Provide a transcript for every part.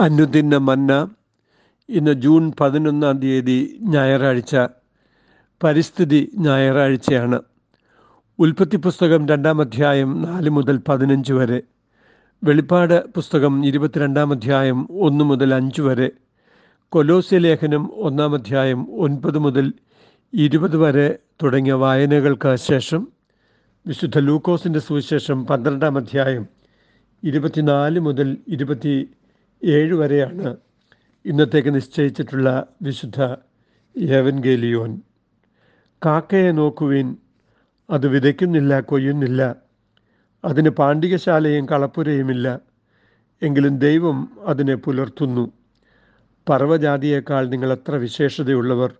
അനുദിന മന്ന. ഇന്ന് ജൂൺ പതിനൊന്നാം തീയതി ഞായറാഴ്ച. പരിസ്ഥിതി ഞായറാഴ്ചയാണ്. ഉൽപ്പത്തി പുസ്തകം രണ്ടാം അധ്യായം നാല് മുതൽ പതിനഞ്ച് വരെ. വെളിപ്പാട് പുസ്തകം ഇരുപത്തിരണ്ടാം അധ്യായം ഒന്ന് മുതൽ അഞ്ച് വരെ. കൊലോസ്യ ലേഖനം ഒന്നാം അധ്യായം ഒൻപത് മുതൽ ഇരുപത് വരെ തുടങ്ങിയ വായനകൾക്ക് ശേഷം. വിശുദ്ധ ലൂക്കോസിന്റെ സുവിശേഷം പന്ത്രണ്ടാം അധ്യായം ഇരുപത്തിനാല് മുതൽ ഇരുപത്തി ഏഴ് വരെയാണ് ഇന്നത്തേക്ക് നിശ്ചയിച്ചിട്ടുള്ള വിശുദ്ധ ഏവൻഗേലിയോൻ. കാക്കയെ നോക്കുവിൻ അത് വിതയ്ക്കുന്നില്ല കൊയ്യുന്നില്ല. അതിന് പാണ്ഡികശാലയും കളപ്പുരയുമില്ല. എങ്കിലും ദൈവം അതിനെ പുലർത്തുന്നു. പർവജാതിയേക്കാൾ നിങ്ങൾ എത്ര വിശേഷതയുള്ളവർ.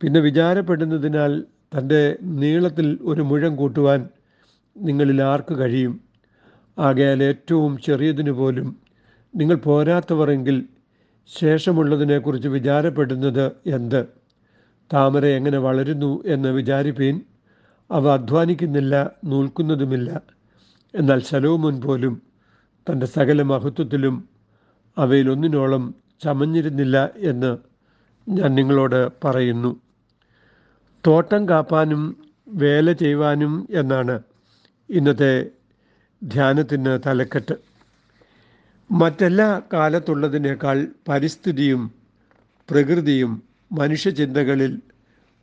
പിന്നെ വിചാരപ്പെടുന്നതിനാൽ തന്റെ നീളത്തിൽ ഒരു മുഴം കൂട്ടുവാൻ നിങ്ങളിൽ ആർക്ക് കഴിയും? ആകയാൽ ഏറ്റവും ചെറിയതിനു പോലും നിങ്ങൾ പോരാത്തവരെങ്കിൽ ശേഷമുള്ളതിനെക്കുറിച്ച് വിചാരപ്പെടുന്നത് എന്ത്? താമര എങ്ങനെ വളരുന്നു എന്ന് വിചാരിപ്പീൻ അവ അധ്വാനിക്കുന്നില്ല നൂൽക്കുന്നതുമില്ല. എന്നാൽ ശലോമോൻ പോലും തന്റെ സകല മഹത്വത്തിലും അവയിലൊന്നിനോളം ചമഞ്ഞിരുന്നില്ല എന്ന് ഞാൻ നിങ്ങളോട് പറയുന്നു. തോട്ടം കാപ്പാനും വേല ചെയ്യുവാനും എന്നാണ് ഇന്നത്തെ ധ്യാനത്തിന് തലക്കെട്ട്. മറ്റെല്ലാ കാലത്തുള്ളതിനേക്കാൾ പരിസ്ഥിതിയും പ്രകൃതിയും മനുഷ്യചിന്തകളിൽ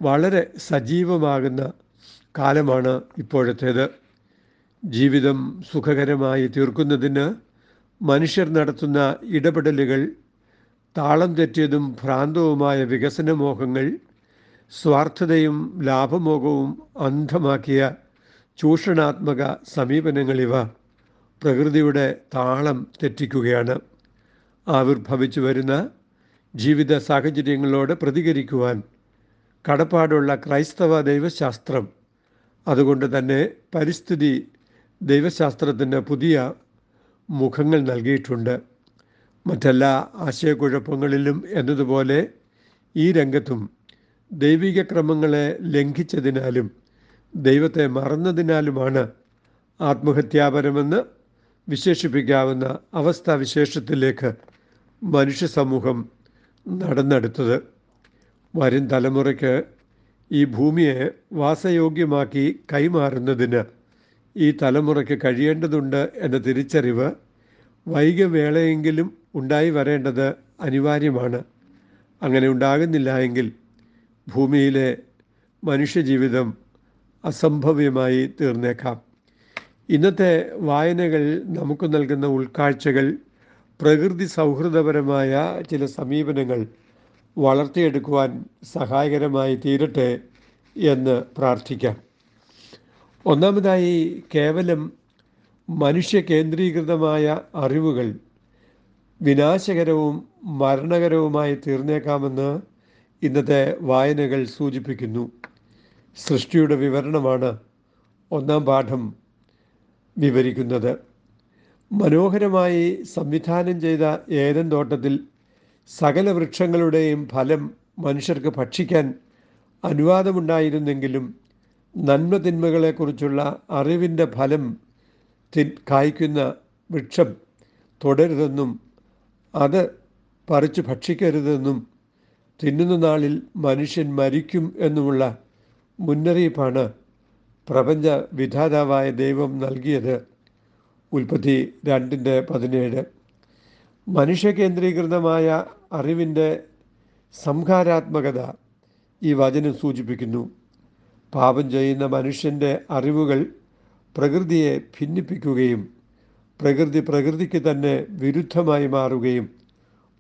വളരെ സജീവമാകുന്ന കാലമാണ് ഇപ്പോഴത്തേത്. ജീവിതം സുഖകരമായി തീർക്കുന്നതിന് മനുഷ്യർ നടത്തുന്ന ഇടപെടലുകൾ താളം തെറ്റിയതും ഭ്രാന്തവുമായ വികസനമോഹങ്ങൾ സ്വാർത്ഥതയും ലാഭമോഹവും അന്ധമാക്കിയ ചൂഷണാത്മക സമീപനങ്ങളിവ പ്രകൃതിയുടെ താളം തെറ്റിക്കുകയാണ്. ആവിർഭവിച്ചു വരുന്ന ജീവിത സാഹചര്യങ്ങളോട് പ്രതികരിക്കുവാൻ കടപ്പാടുള്ള ക്രൈസ്തവ ദൈവശാസ്ത്രം. അതുകൊണ്ട് തന്നെ പരിസ്ഥിതി ദൈവശാസ്ത്രത്തിന് പുതിയ മുഖങ്ങൾ നൽകിയിട്ടുണ്ട്. മറ്റെല്ലാ ആശയക്കുഴപ്പങ്ങളിലും എന്നതുപോലെ ഈ രംഗത്തും ദൈവിക ക്രമങ്ങളെ ലംഘിച്ചതിനാലും ദൈവത്തെ മറന്നതിനാലുമാണ് ആത്മഹത്യാപരമെന്ന് വിശേഷിപ്പിക്കാവുന്ന അവസ്ഥാവിശേഷത്തിലേക്ക് മനുഷ്യ സമൂഹം നടന്നെടുത്തത്. വരും തലമുറയ്ക്ക് ഈ ഭൂമിയെ വാസയോഗ്യമാക്കി കൈമാറുന്നതിന് ഈ തലമുറയ്ക്ക് കഴിയേണ്ടതുണ്ട് എന്ന തിരിച്ചറിവ് വൈകവേളയെങ്കിലും ഉണ്ടായി വരേണ്ടത് അനിവാര്യമാണ്. അങ്ങനെ ഉണ്ടാകുന്നില്ല എങ്കിൽ ഭൂമിയിലെ മനുഷ്യജീവിതം അസംഭവ്യമായി തീർന്നേക്കാം. ഇന്നത്തെ വായനകൾ നമുക്ക് നൽകുന്ന ഉൾക്കാഴ്ചകൾ പ്രകൃതി സൗഹൃദപരമായ ചില സമീപനങ്ങൾ വളർത്തിയെടുക്കുവാൻ സഹായകരമായി തീരട്ടെ എന്ന് പ്രാർത്ഥിക്കാം. ഒന്നാമതായി കേവലം മനുഷ്യ കേന്ദ്രീകൃതമായ അറിവുകൾ വിനാശകരവും മരണകരവുമായി തീർന്നേക്കാമെന്ന് ഇന്നത്തെ വായനകൾ സൂചിപ്പിക്കുന്നു. സൃഷ്ടിയുടെ വിവരണമാണ് ഒന്നാം പാഠം. വിവരിക്കുന്നത്. മനോഹരമായി സംവിധാനം ചെയ്ത ഏതൻ തോട്ടത്തിൽ സകല വൃക്ഷങ്ങളുടെയും ഫലം മനുഷ്യർക്ക് ഭക്ഷിക്കാൻ അനുവാദമുണ്ടായിരുന്നെങ്കിലും നന്മ തിന്മകളെക്കുറിച്ചുള്ള അറിവിന്റെ ഫലം തി കായ്ക്കുന്ന വൃക്ഷം തുടരുതെന്നും അത് പറിച്ച് ഭക്ഷിക്കരുതെന്നും തിന്നുന്ന നാളിൽ മനുഷ്യൻ മരിക്കും എന്നുമുള്ള മുന്നറിയിപ്പാണ് പ്രപഞ്ച വിധാതാവായ ദൈവം നൽകിയത് ഉൽപ്പത്തി രണ്ടിന്റെ പതിനേഴ്. മനുഷ്യകേന്ദ്രീകൃതമായ അറിവിന്റെ സംഹാരാത്മകത ഈ വചനം സൂചിപ്പിക്കുന്നു. പാപം ചെയ്യുന്ന മനുഷ്യന്റെ അറിവുകൾ പ്രകൃതിയെ ഭിന്നിപ്പിക്കുകയും പ്രകൃതി പ്രകൃതിക്ക് തന്നെ വിരുദ്ധമായി മാറുകയും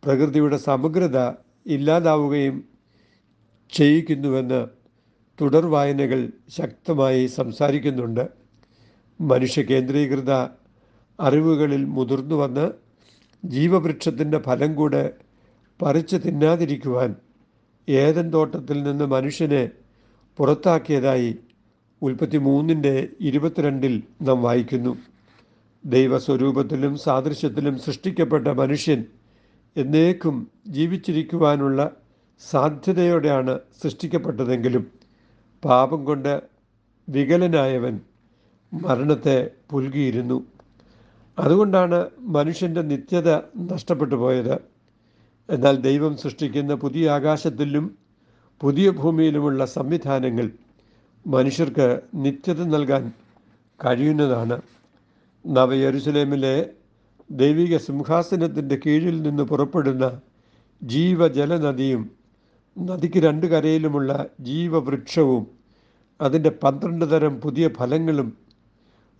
പ്രകൃതിയുടെ സമഗ്രത ഇല്ലാതാവുകയും ചെയ്യിക്കുന്നുവെന്ന് തുടർ വായനകൾ ശക്തമായി സംസാരിക്കുന്നുണ്ട്. മനുഷ്യ കേന്ദ്രീകൃത അറിവുകളിൽ മുതിർന്നു വന്ന് ജീവവൃക്ഷത്തിന്റെ ഫലം കൂടെ പറിച്ചു തിന്നാതിരിക്കുവാൻ ഏതൻ തോട്ടത്തിൽ നിന്ന് മനുഷ്യനെ പുറത്താക്കിയതായി ഉൽപ്പത്തി മൂന്നിന്റെ ഇരുപത്തിരണ്ടിൽ നാം വായിക്കുന്നു. ദൈവസ്വരൂപത്തിലും സാദൃശ്യത്തിലും സൃഷ്ടിക്കപ്പെട്ട മനുഷ്യൻ എന്നേക്കും ജീവിച്ചിരിക്കുവാനുള്ള സാധ്യതയോടെയാണ് സൃഷ്ടിക്കപ്പെട്ടതെങ്കിലും പാപം കൊണ്ട് വികലനായവൻ മരണത്തെ പുൽകിയിരുന്നു. അതുകൊണ്ടാണ് മനുഷ്യന്റെ നിത്യത നഷ്ടപ്പെട്ടു പോയത്. എന്നാൽ ദൈവം സൃഷ്ടിക്കുന്ന പുതിയ ആകാശത്തിലും പുതിയ ഭൂമിയിലുമുള്ള സംവിധാനങ്ങൾ മനുഷ്യർക്ക് നിത്യത നൽകാൻ കഴിയുന്നതാണ്. നവയെരുസലേമിലെ ദൈവിക സിംഹാസനത്തിന്റെ കീഴിൽ നിന്ന് പുറപ്പെടുന്ന ജീവജലനദിയും നദിക്ക് രണ്ട് കരയിലുമുള്ള ജീവവൃക്ഷവും അതിന്റെ പന്ത്രണ്ട് തരം പുതിയ ഫലങ്ങളും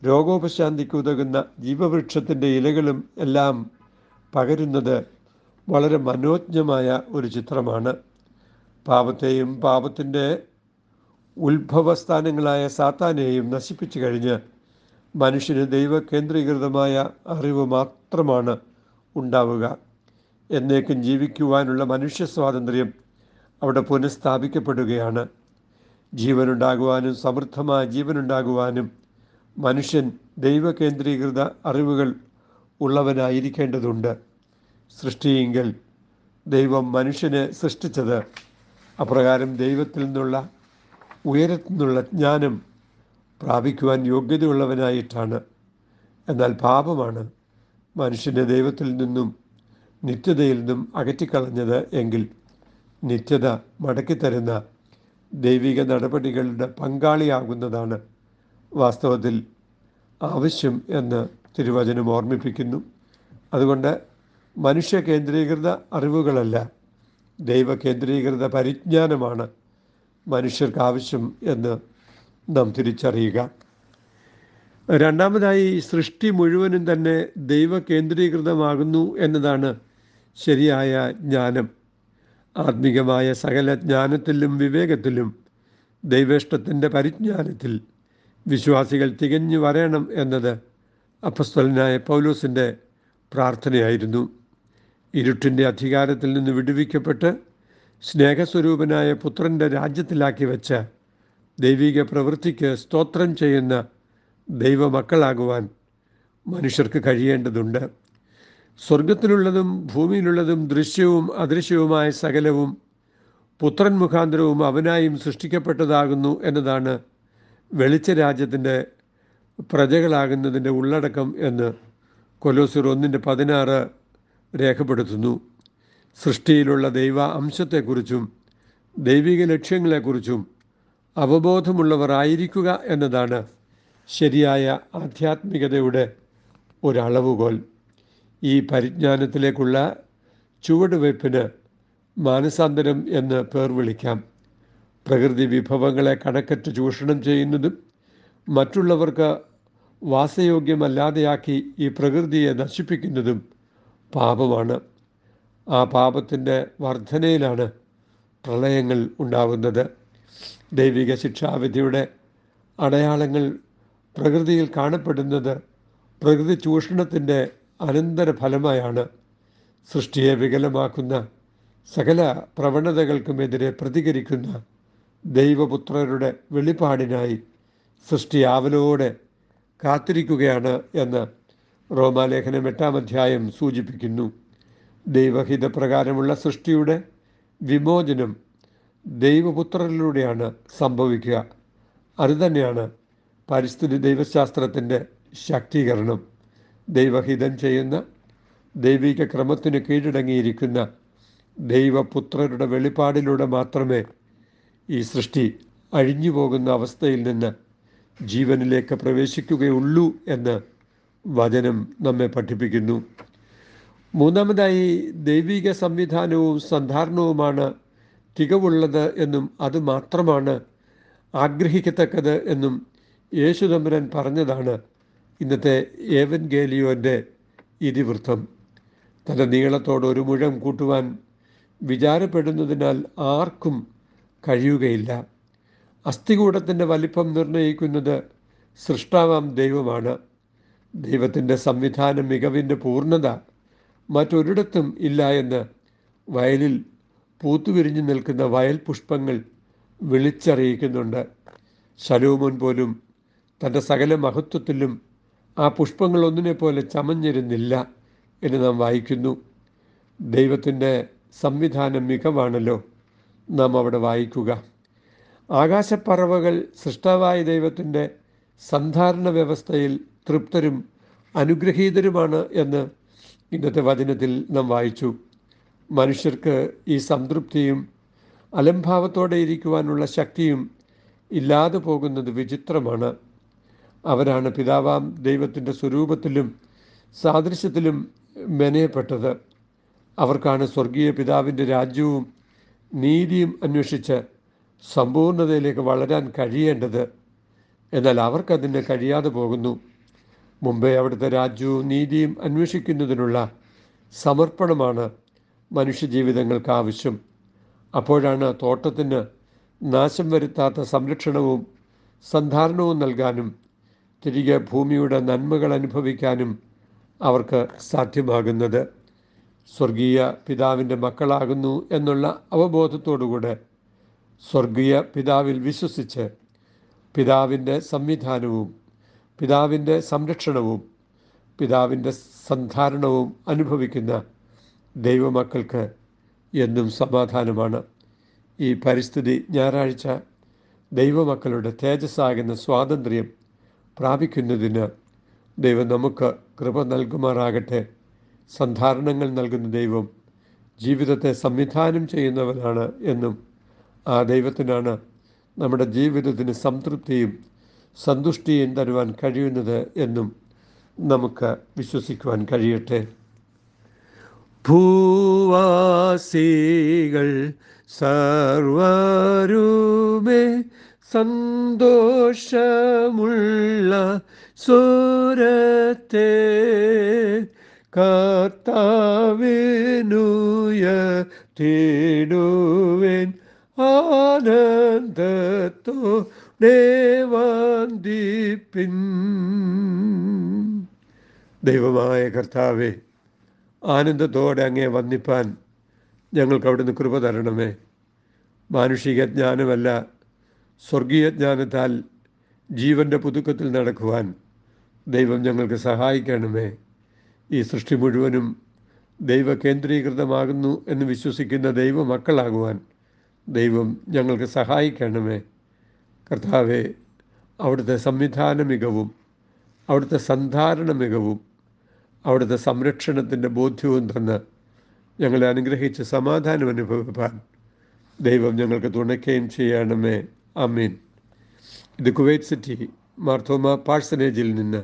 രോഗോപശാന്തിക്ക് ഉതകുന്ന ജീവവൃക്ഷത്തിന്റെ ഇലകളും എല്ലാം പകരുന്നത് വളരെ മനോജ്ഞമായ ഒരു ചിത്രമാണ്. പാപത്തെയും പാപത്തിന്റെ ഉത്ഭവസ്ഥാനങ്ങളായ സാത്താനെയും നശിപ്പിച്ചു കഴിഞ്ഞ് മനുഷ്യന് ദൈവകേന്ദ്രീകൃതമായ അറിവ് മാത്രമാണ് ഉണ്ടാവുക. എന്നേക്കും ജീവിക്കുവാനുള്ള മനുഷ്യ സ്വാതന്ത്ര്യം അവിടെ പുനഃസ്ഥാപിക്കപ്പെടുകയാണ്. ജീവനുണ്ടാകുവാനും സമൃദ്ധമായ ജീവനുണ്ടാകുവാനും മനുഷ്യൻ ദൈവകേന്ദ്രീകൃത അറിവുകൾ ഉള്ളവനായിരിക്കേണ്ടതുണ്ട്. സൃഷ്ടിയെങ്കിൽ ദൈവം മനുഷ്യനെ സൃഷ്ടിച്ചത്. അപ്രകാരം ദൈവത്തിൽ നിന്നുള്ള ഉയരത്തിൽ നിന്നുള്ള ജ്ഞാനം പ്രാപിക്കുവാൻ യോഗ്യതയുള്ളവനായിട്ടാണ്. എന്നാൽ പാപമാണ് മനുഷ്യനെ ദൈവത്തിൽ നിന്നും നിത്യതയിൽ നിന്നും അകറ്റിക്കളഞ്ഞത് എങ്കിൽ നിത്യത മടക്കിത്തരുന്ന ദൈവിക നടപടികളുടെ പങ്കാളിയാകുന്നതാണ് വാസ്തവത്തിൽ ആവശ്യം എന്ന് തിരുവചനം ഓർമ്മിപ്പിക്കുന്നു. അതുകൊണ്ട് മനുഷ്യ കേന്ദ്രീകൃത അറിവുകളല്ല ദൈവ കേന്ദ്രീകൃത പരിജ്ഞാനമാണ് മനുഷ്യർക്ക് ആവശ്യം എന്ന് നാം തിരിച്ചറിയുക. രണ്ടാമതായി സൃഷ്ടി മുഴുവനും തന്നെ ദൈവ കേന്ദ്രീകൃതമാകുന്നു എന്നതാണ് ശരിയായ ജ്ഞാനം. ആത്മീകമായ സകല ജ്ഞാനത്തിലും വിവേകത്തിലും ദൈവേഷ്ടത്തിന്റെ പരിജ്ഞാനത്തിൽ വിശ്വാസികൾ തികഞ്ഞു വരയണം എന്നത് അപ്പസ്വലനായ പൗലോസിന്റെ പ്രാർത്ഥനയായിരുന്നു. ഇരുട്ടിന്റെ അധികാരത്തിൽ നിന്ന് വിടുവിക്കപ്പെട്ട് സ്നേഹസ്വരൂപനായ പുത്രന്റെ രാജ്യത്തിലാക്കി വെച്ച ദൈവിക പ്രവൃത്തിക്ക് സ്തോത്രം ചെയ്യുന്ന ദൈവമക്കളാകുവാൻ മനുഷ്യർക്ക് കഴിയേണ്ടതുണ്ട്. സ്വർഗത്തിലുള്ളതും ഭൂമിയിലുള്ളതും ദൃശ്യവും അദൃശ്യവുമായ സകലവും പുത്രൻ മുഖാന്തരവും അവനായും സൃഷ്ടിക്കപ്പെട്ടതാകുന്നു എന്നതാണ് വെളിച്ച രാജ്യത്തിന്റെ പ്രജകളാകുന്നതിന്റെ ഉള്ളടക്കം എന്ന് കൊലോസിർ ഒന്നിന്റെ പതിനാറ് രേഖപ്പെടുത്തുന്നു. സൃഷ്ടിയിലുള്ള ദൈവ അംശത്തെക്കുറിച്ചും ദൈവിക ലക്ഷ്യങ്ങളെക്കുറിച്ചും അവബോധമുള്ളവർ ആയിരിക്കുക എന്നതാണ് ശരിയായ ആധ്യാത്മികതയുടെ ഒരളവുകോൽ. ഈ പരിജ്ഞാനത്തിലേക്കുള്ള ചുവടുവയ്പ്പിന് മാനസാന്തരം എന്ന് പേർ വിളിക്കാം. പ്രകൃതി വിഭവങ്ങളെ കണക്കറ്റ് ചൂഷണം ചെയ്യുന്നതും മറ്റുള്ളവർക്ക് വാസയോഗ്യമല്ലാതെയാക്കി ഈ പ്രകൃതിയെ നശിപ്പിക്കുന്നതും പാപമാണ്. ആ പാപത്തിന്റെ വർധനയിലാണ് പ്രളയങ്ങൾ ഉണ്ടാകുന്നത്. ദൈവിക ശിക്ഷാവിധിയുടെ അടയാളങ്ങൾ പ്രകൃതിയിൽ കാണപ്പെടുന്നത് പ്രകൃതി ചൂഷണത്തിന്റെ അനന്തരഫലമായാണ് സൃഷ്ടിയെ വികലമാക്കുന്ന സകല പ്രവണതകൾക്കുമെതിരെ പ്രതികരിക്കുന്ന ദൈവപുത്രരുടെ വെളിപ്പാടിനായി സൃഷ്ടി ആവലോടെ കാത്തിരിക്കുകയാണ് എന്ന് റോമാലേഖനം എട്ടാം അധ്യായം സൂചിപ്പിക്കുന്നു. ദൈവഹിതപ്രകാരമുള്ള സൃഷ്ടിയുടെ വിമോചനം ദൈവപുത്രരിലൂടെയാണ് സംഭവിക്കുക. അതുതന്നെയാണ് പരിസ്ഥിതി ദൈവശാസ്ത്രത്തിന്റെ ശാക്തീകരണം. ദൈവഹിതം ചെയ്യുന്ന ദൈവിക ക്രമത്തിന് കീഴടങ്ങിയിരിക്കുന്ന ദൈവപുത്രരുടെ വെളിപ്പാടിലൂടെ മാത്രമേ ഈ സൃഷ്ടി അഴിഞ്ഞു പോകുന്ന അവസ്ഥയിൽ നിന്ന് ജീവനിലേക്ക് പ്രവേശിക്കുകയുള്ളൂ എന്ന് വചനം നമ്മെ പഠിപ്പിക്കുന്നു. മൂന്നാമതായി ദൈവിക സംവിധാനവും സന്ധാരണവുമാണ് തികവുള്ളത് എന്നും അത് മാത്രമാണ് ആഗ്രഹിക്കത്തക്കത് എന്നും യേശു തമ്പുരാൻ പറഞ്ഞതാണ്. ഇന്നത്തെ ഏവൻ ഗേലിയോന്റെ ഇതിവൃത്തം. തന്റെ നീളത്തോട് ഒരു മുഴം കൂട്ടുവാൻ വിചാരപ്പെടുന്നതിനാൽ ആർക്കും കഴിയുകയില്ല. അസ്ഥികൂടത്തിന്റെ വലിപ്പം നിർണയിക്കുന്നത് സൃഷ്ടാവാം ദൈവമാണ്. ദൈവത്തിന്റെ സംവിധാന മികവിന്റെ പൂർണത മറ്റൊരിടത്തും ഇല്ല എന്ന് വയലിൽ പൂത്തുവിരിഞ്ഞു നിൽക്കുന്ന വയൽ പുഷ്പങ്ങൾ വിളിച്ചറിയിക്കുന്നുണ്ട്. ശലോമോൻ പോലും തന്റെ സകല മഹത്വത്തിലും ആ പുഷ്പങ്ങൾ ഒന്നിനെ പോലെ ചമഞ്ഞിരുന്നില്ല എന്ന് നാം വായിക്കുന്നു. ദൈവത്തിന്റെ സംവിധാനം മികവാണല്ലോ നാം അവിടെ വായിക്കുക. ആകാശപ്പറവകൾ സൃഷ്ടാവായ ദൈവത്തിന്റെ സന്ധാരണ വ്യവസ്ഥയിൽ തൃപ്തരും അനുഗ്രഹീതരുമാണ് എന്ന് ഇന്നത്തെ വചനത്തിൽ നാം വായിച്ചു. മനുഷ്യർക്ക് ഈ സംതൃപ്തിയും അലംഭാവത്തോടെ ഇരിക്കുവാനുള്ള ശക്തിയും ഇല്ലാതെ പോകുന്നത് വിചിത്രമാണ്. അവരാണ് പിതാവാം ദൈവത്തിന്റെ സ്വരൂപത്തിലും സാദൃശ്യത്തിലും മെനയപ്പെട്ടത്. അവർക്കാണ് സ്വർഗീയ പിതാവിന്റെ രാജ്യവും നീതിയും അന്വേഷിച്ച് സമ്പൂർണതയിലേക്ക് വളരാൻ കഴിയേണ്ടത്. എന്നാൽ അവർക്കതിന് കഴിയാതെ പോകുന്നു. മുമ്പേ അവിടുത്തെ രാജ്യവും നീതിയും അന്വേഷിക്കുന്നതിനുള്ള സമർപ്പണമാണ് മനുഷ്യജീവിതങ്ങൾക്ക് ആവശ്യം. അപ്പോഴാണ് തോട്ടത്തിന് നാശം വരുത്താത്ത സംരക്ഷണവും സന്ധാരണവും നൽകാനും തിരികെ ഭൂമിയുടെ നന്മകൾ അനുഭവിക്കാനും അവർക്ക് സാധ്യമാകുന്നത്. സ്വർഗീയ പിതാവിന്റെ മക്കളാകുന്നു എന്നുള്ള അവബോധത്തോടുകൂടെ സ്വർഗീയ പിതാവിൽ വിശ്വസിച്ച് പിതാവിന്റെ സംവിധാനവും പിതാവിന്റെ സംരക്ഷണവും പിതാവിന്റെ സന്ധാരണവും അനുഭവിക്കുന്ന ദൈവമക്കൾക്ക് എന്നും സമാധാനമാണ്. ഈ പരിസ്ഥിതി ഞായറാഴ്ച ദൈവമക്കളുടെ തേജസ്സാകുന്ന സ്വാതന്ത്ര്യം പ്രാപിക്കുന്നതിന് ദൈവം നമുക്ക് കൃപ നൽകുമാറാകട്ടെ. സന്ധാരണങ്ങൾ നൽകുന്ന ദൈവം ജീവിതത്തെ സംവിധാനം ചെയ്യുന്നവനാണ് എന്നും ആ ദൈവത്തിനാണ് നമ്മുടെ ജീവിതത്തിന് സംതൃപ്തിയും സന്തുഷ്ടിയും തരുവാൻ കഴിയുന്നത് എന്നും നമുക്ക് വിശ്വസിക്കുവാൻ കഴിയട്ടെ. ഭൂവാസികൾ സർവരുമേ സന്തോഷമുള്ള സ്വരത്തെ കർത്താവിനുയ തേടുവിൻ ആനന്ദത്തോ ദേവാന്തിപ്പിൻ ദൈവമായ കർത്താവെ ആനന്ദത്തോടെ അങ്ങേ വന്നിപ്പാൻ ഞങ്ങൾക്ക് അവിടുന്ന് കൃപ തരണമേ. മാനുഷിക ജ്ഞാനമല്ല സ്വർഗീയ ജ്ഞാനത്താൽ ജീവന്റെ പുതുക്കത്തിൽ നടക്കുവാൻ ദൈവം ഞങ്ങൾക്ക് സഹായിക്കണമേ. ഈ സൃഷ്ടി മുഴുവനും ദൈവ കേന്ദ്രീകൃതമാകുന്നു എന്ന് വിശ്വസിക്കുന്ന ദൈവ മക്കളാകുവാൻ ദൈവം ഞങ്ങൾക്ക് സഹായിക്കണമേ. കർത്താവെ അവിടുത്തെ സംവിധാന മികവും അവിടുത്തെ സന്ധാരണ മികവും അവിടുത്തെ സംരക്ഷണത്തിന്റെ ബോധ്യവും തന്ന് ഞങ്ങളെ അനുഗ്രഹിച്ച് സമാധാനം അനുഭവിപ്പാൻ ദൈവം ഞങ്ങൾക്ക് തുണയ്ക്കുകയും ചെയ്യണമേ. അമീൻ ഇത് കുവൈറ്റ് സിറ്റി മാർത്തോമ പാഴ്സനേജിൽ നിന്ന്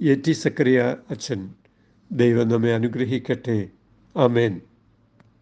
എ ടി സക്കറിയ അച്ഛൻ ദൈവം നമ്മെ അനുഗ്രഹിക്കട്ടെ. അമേൻ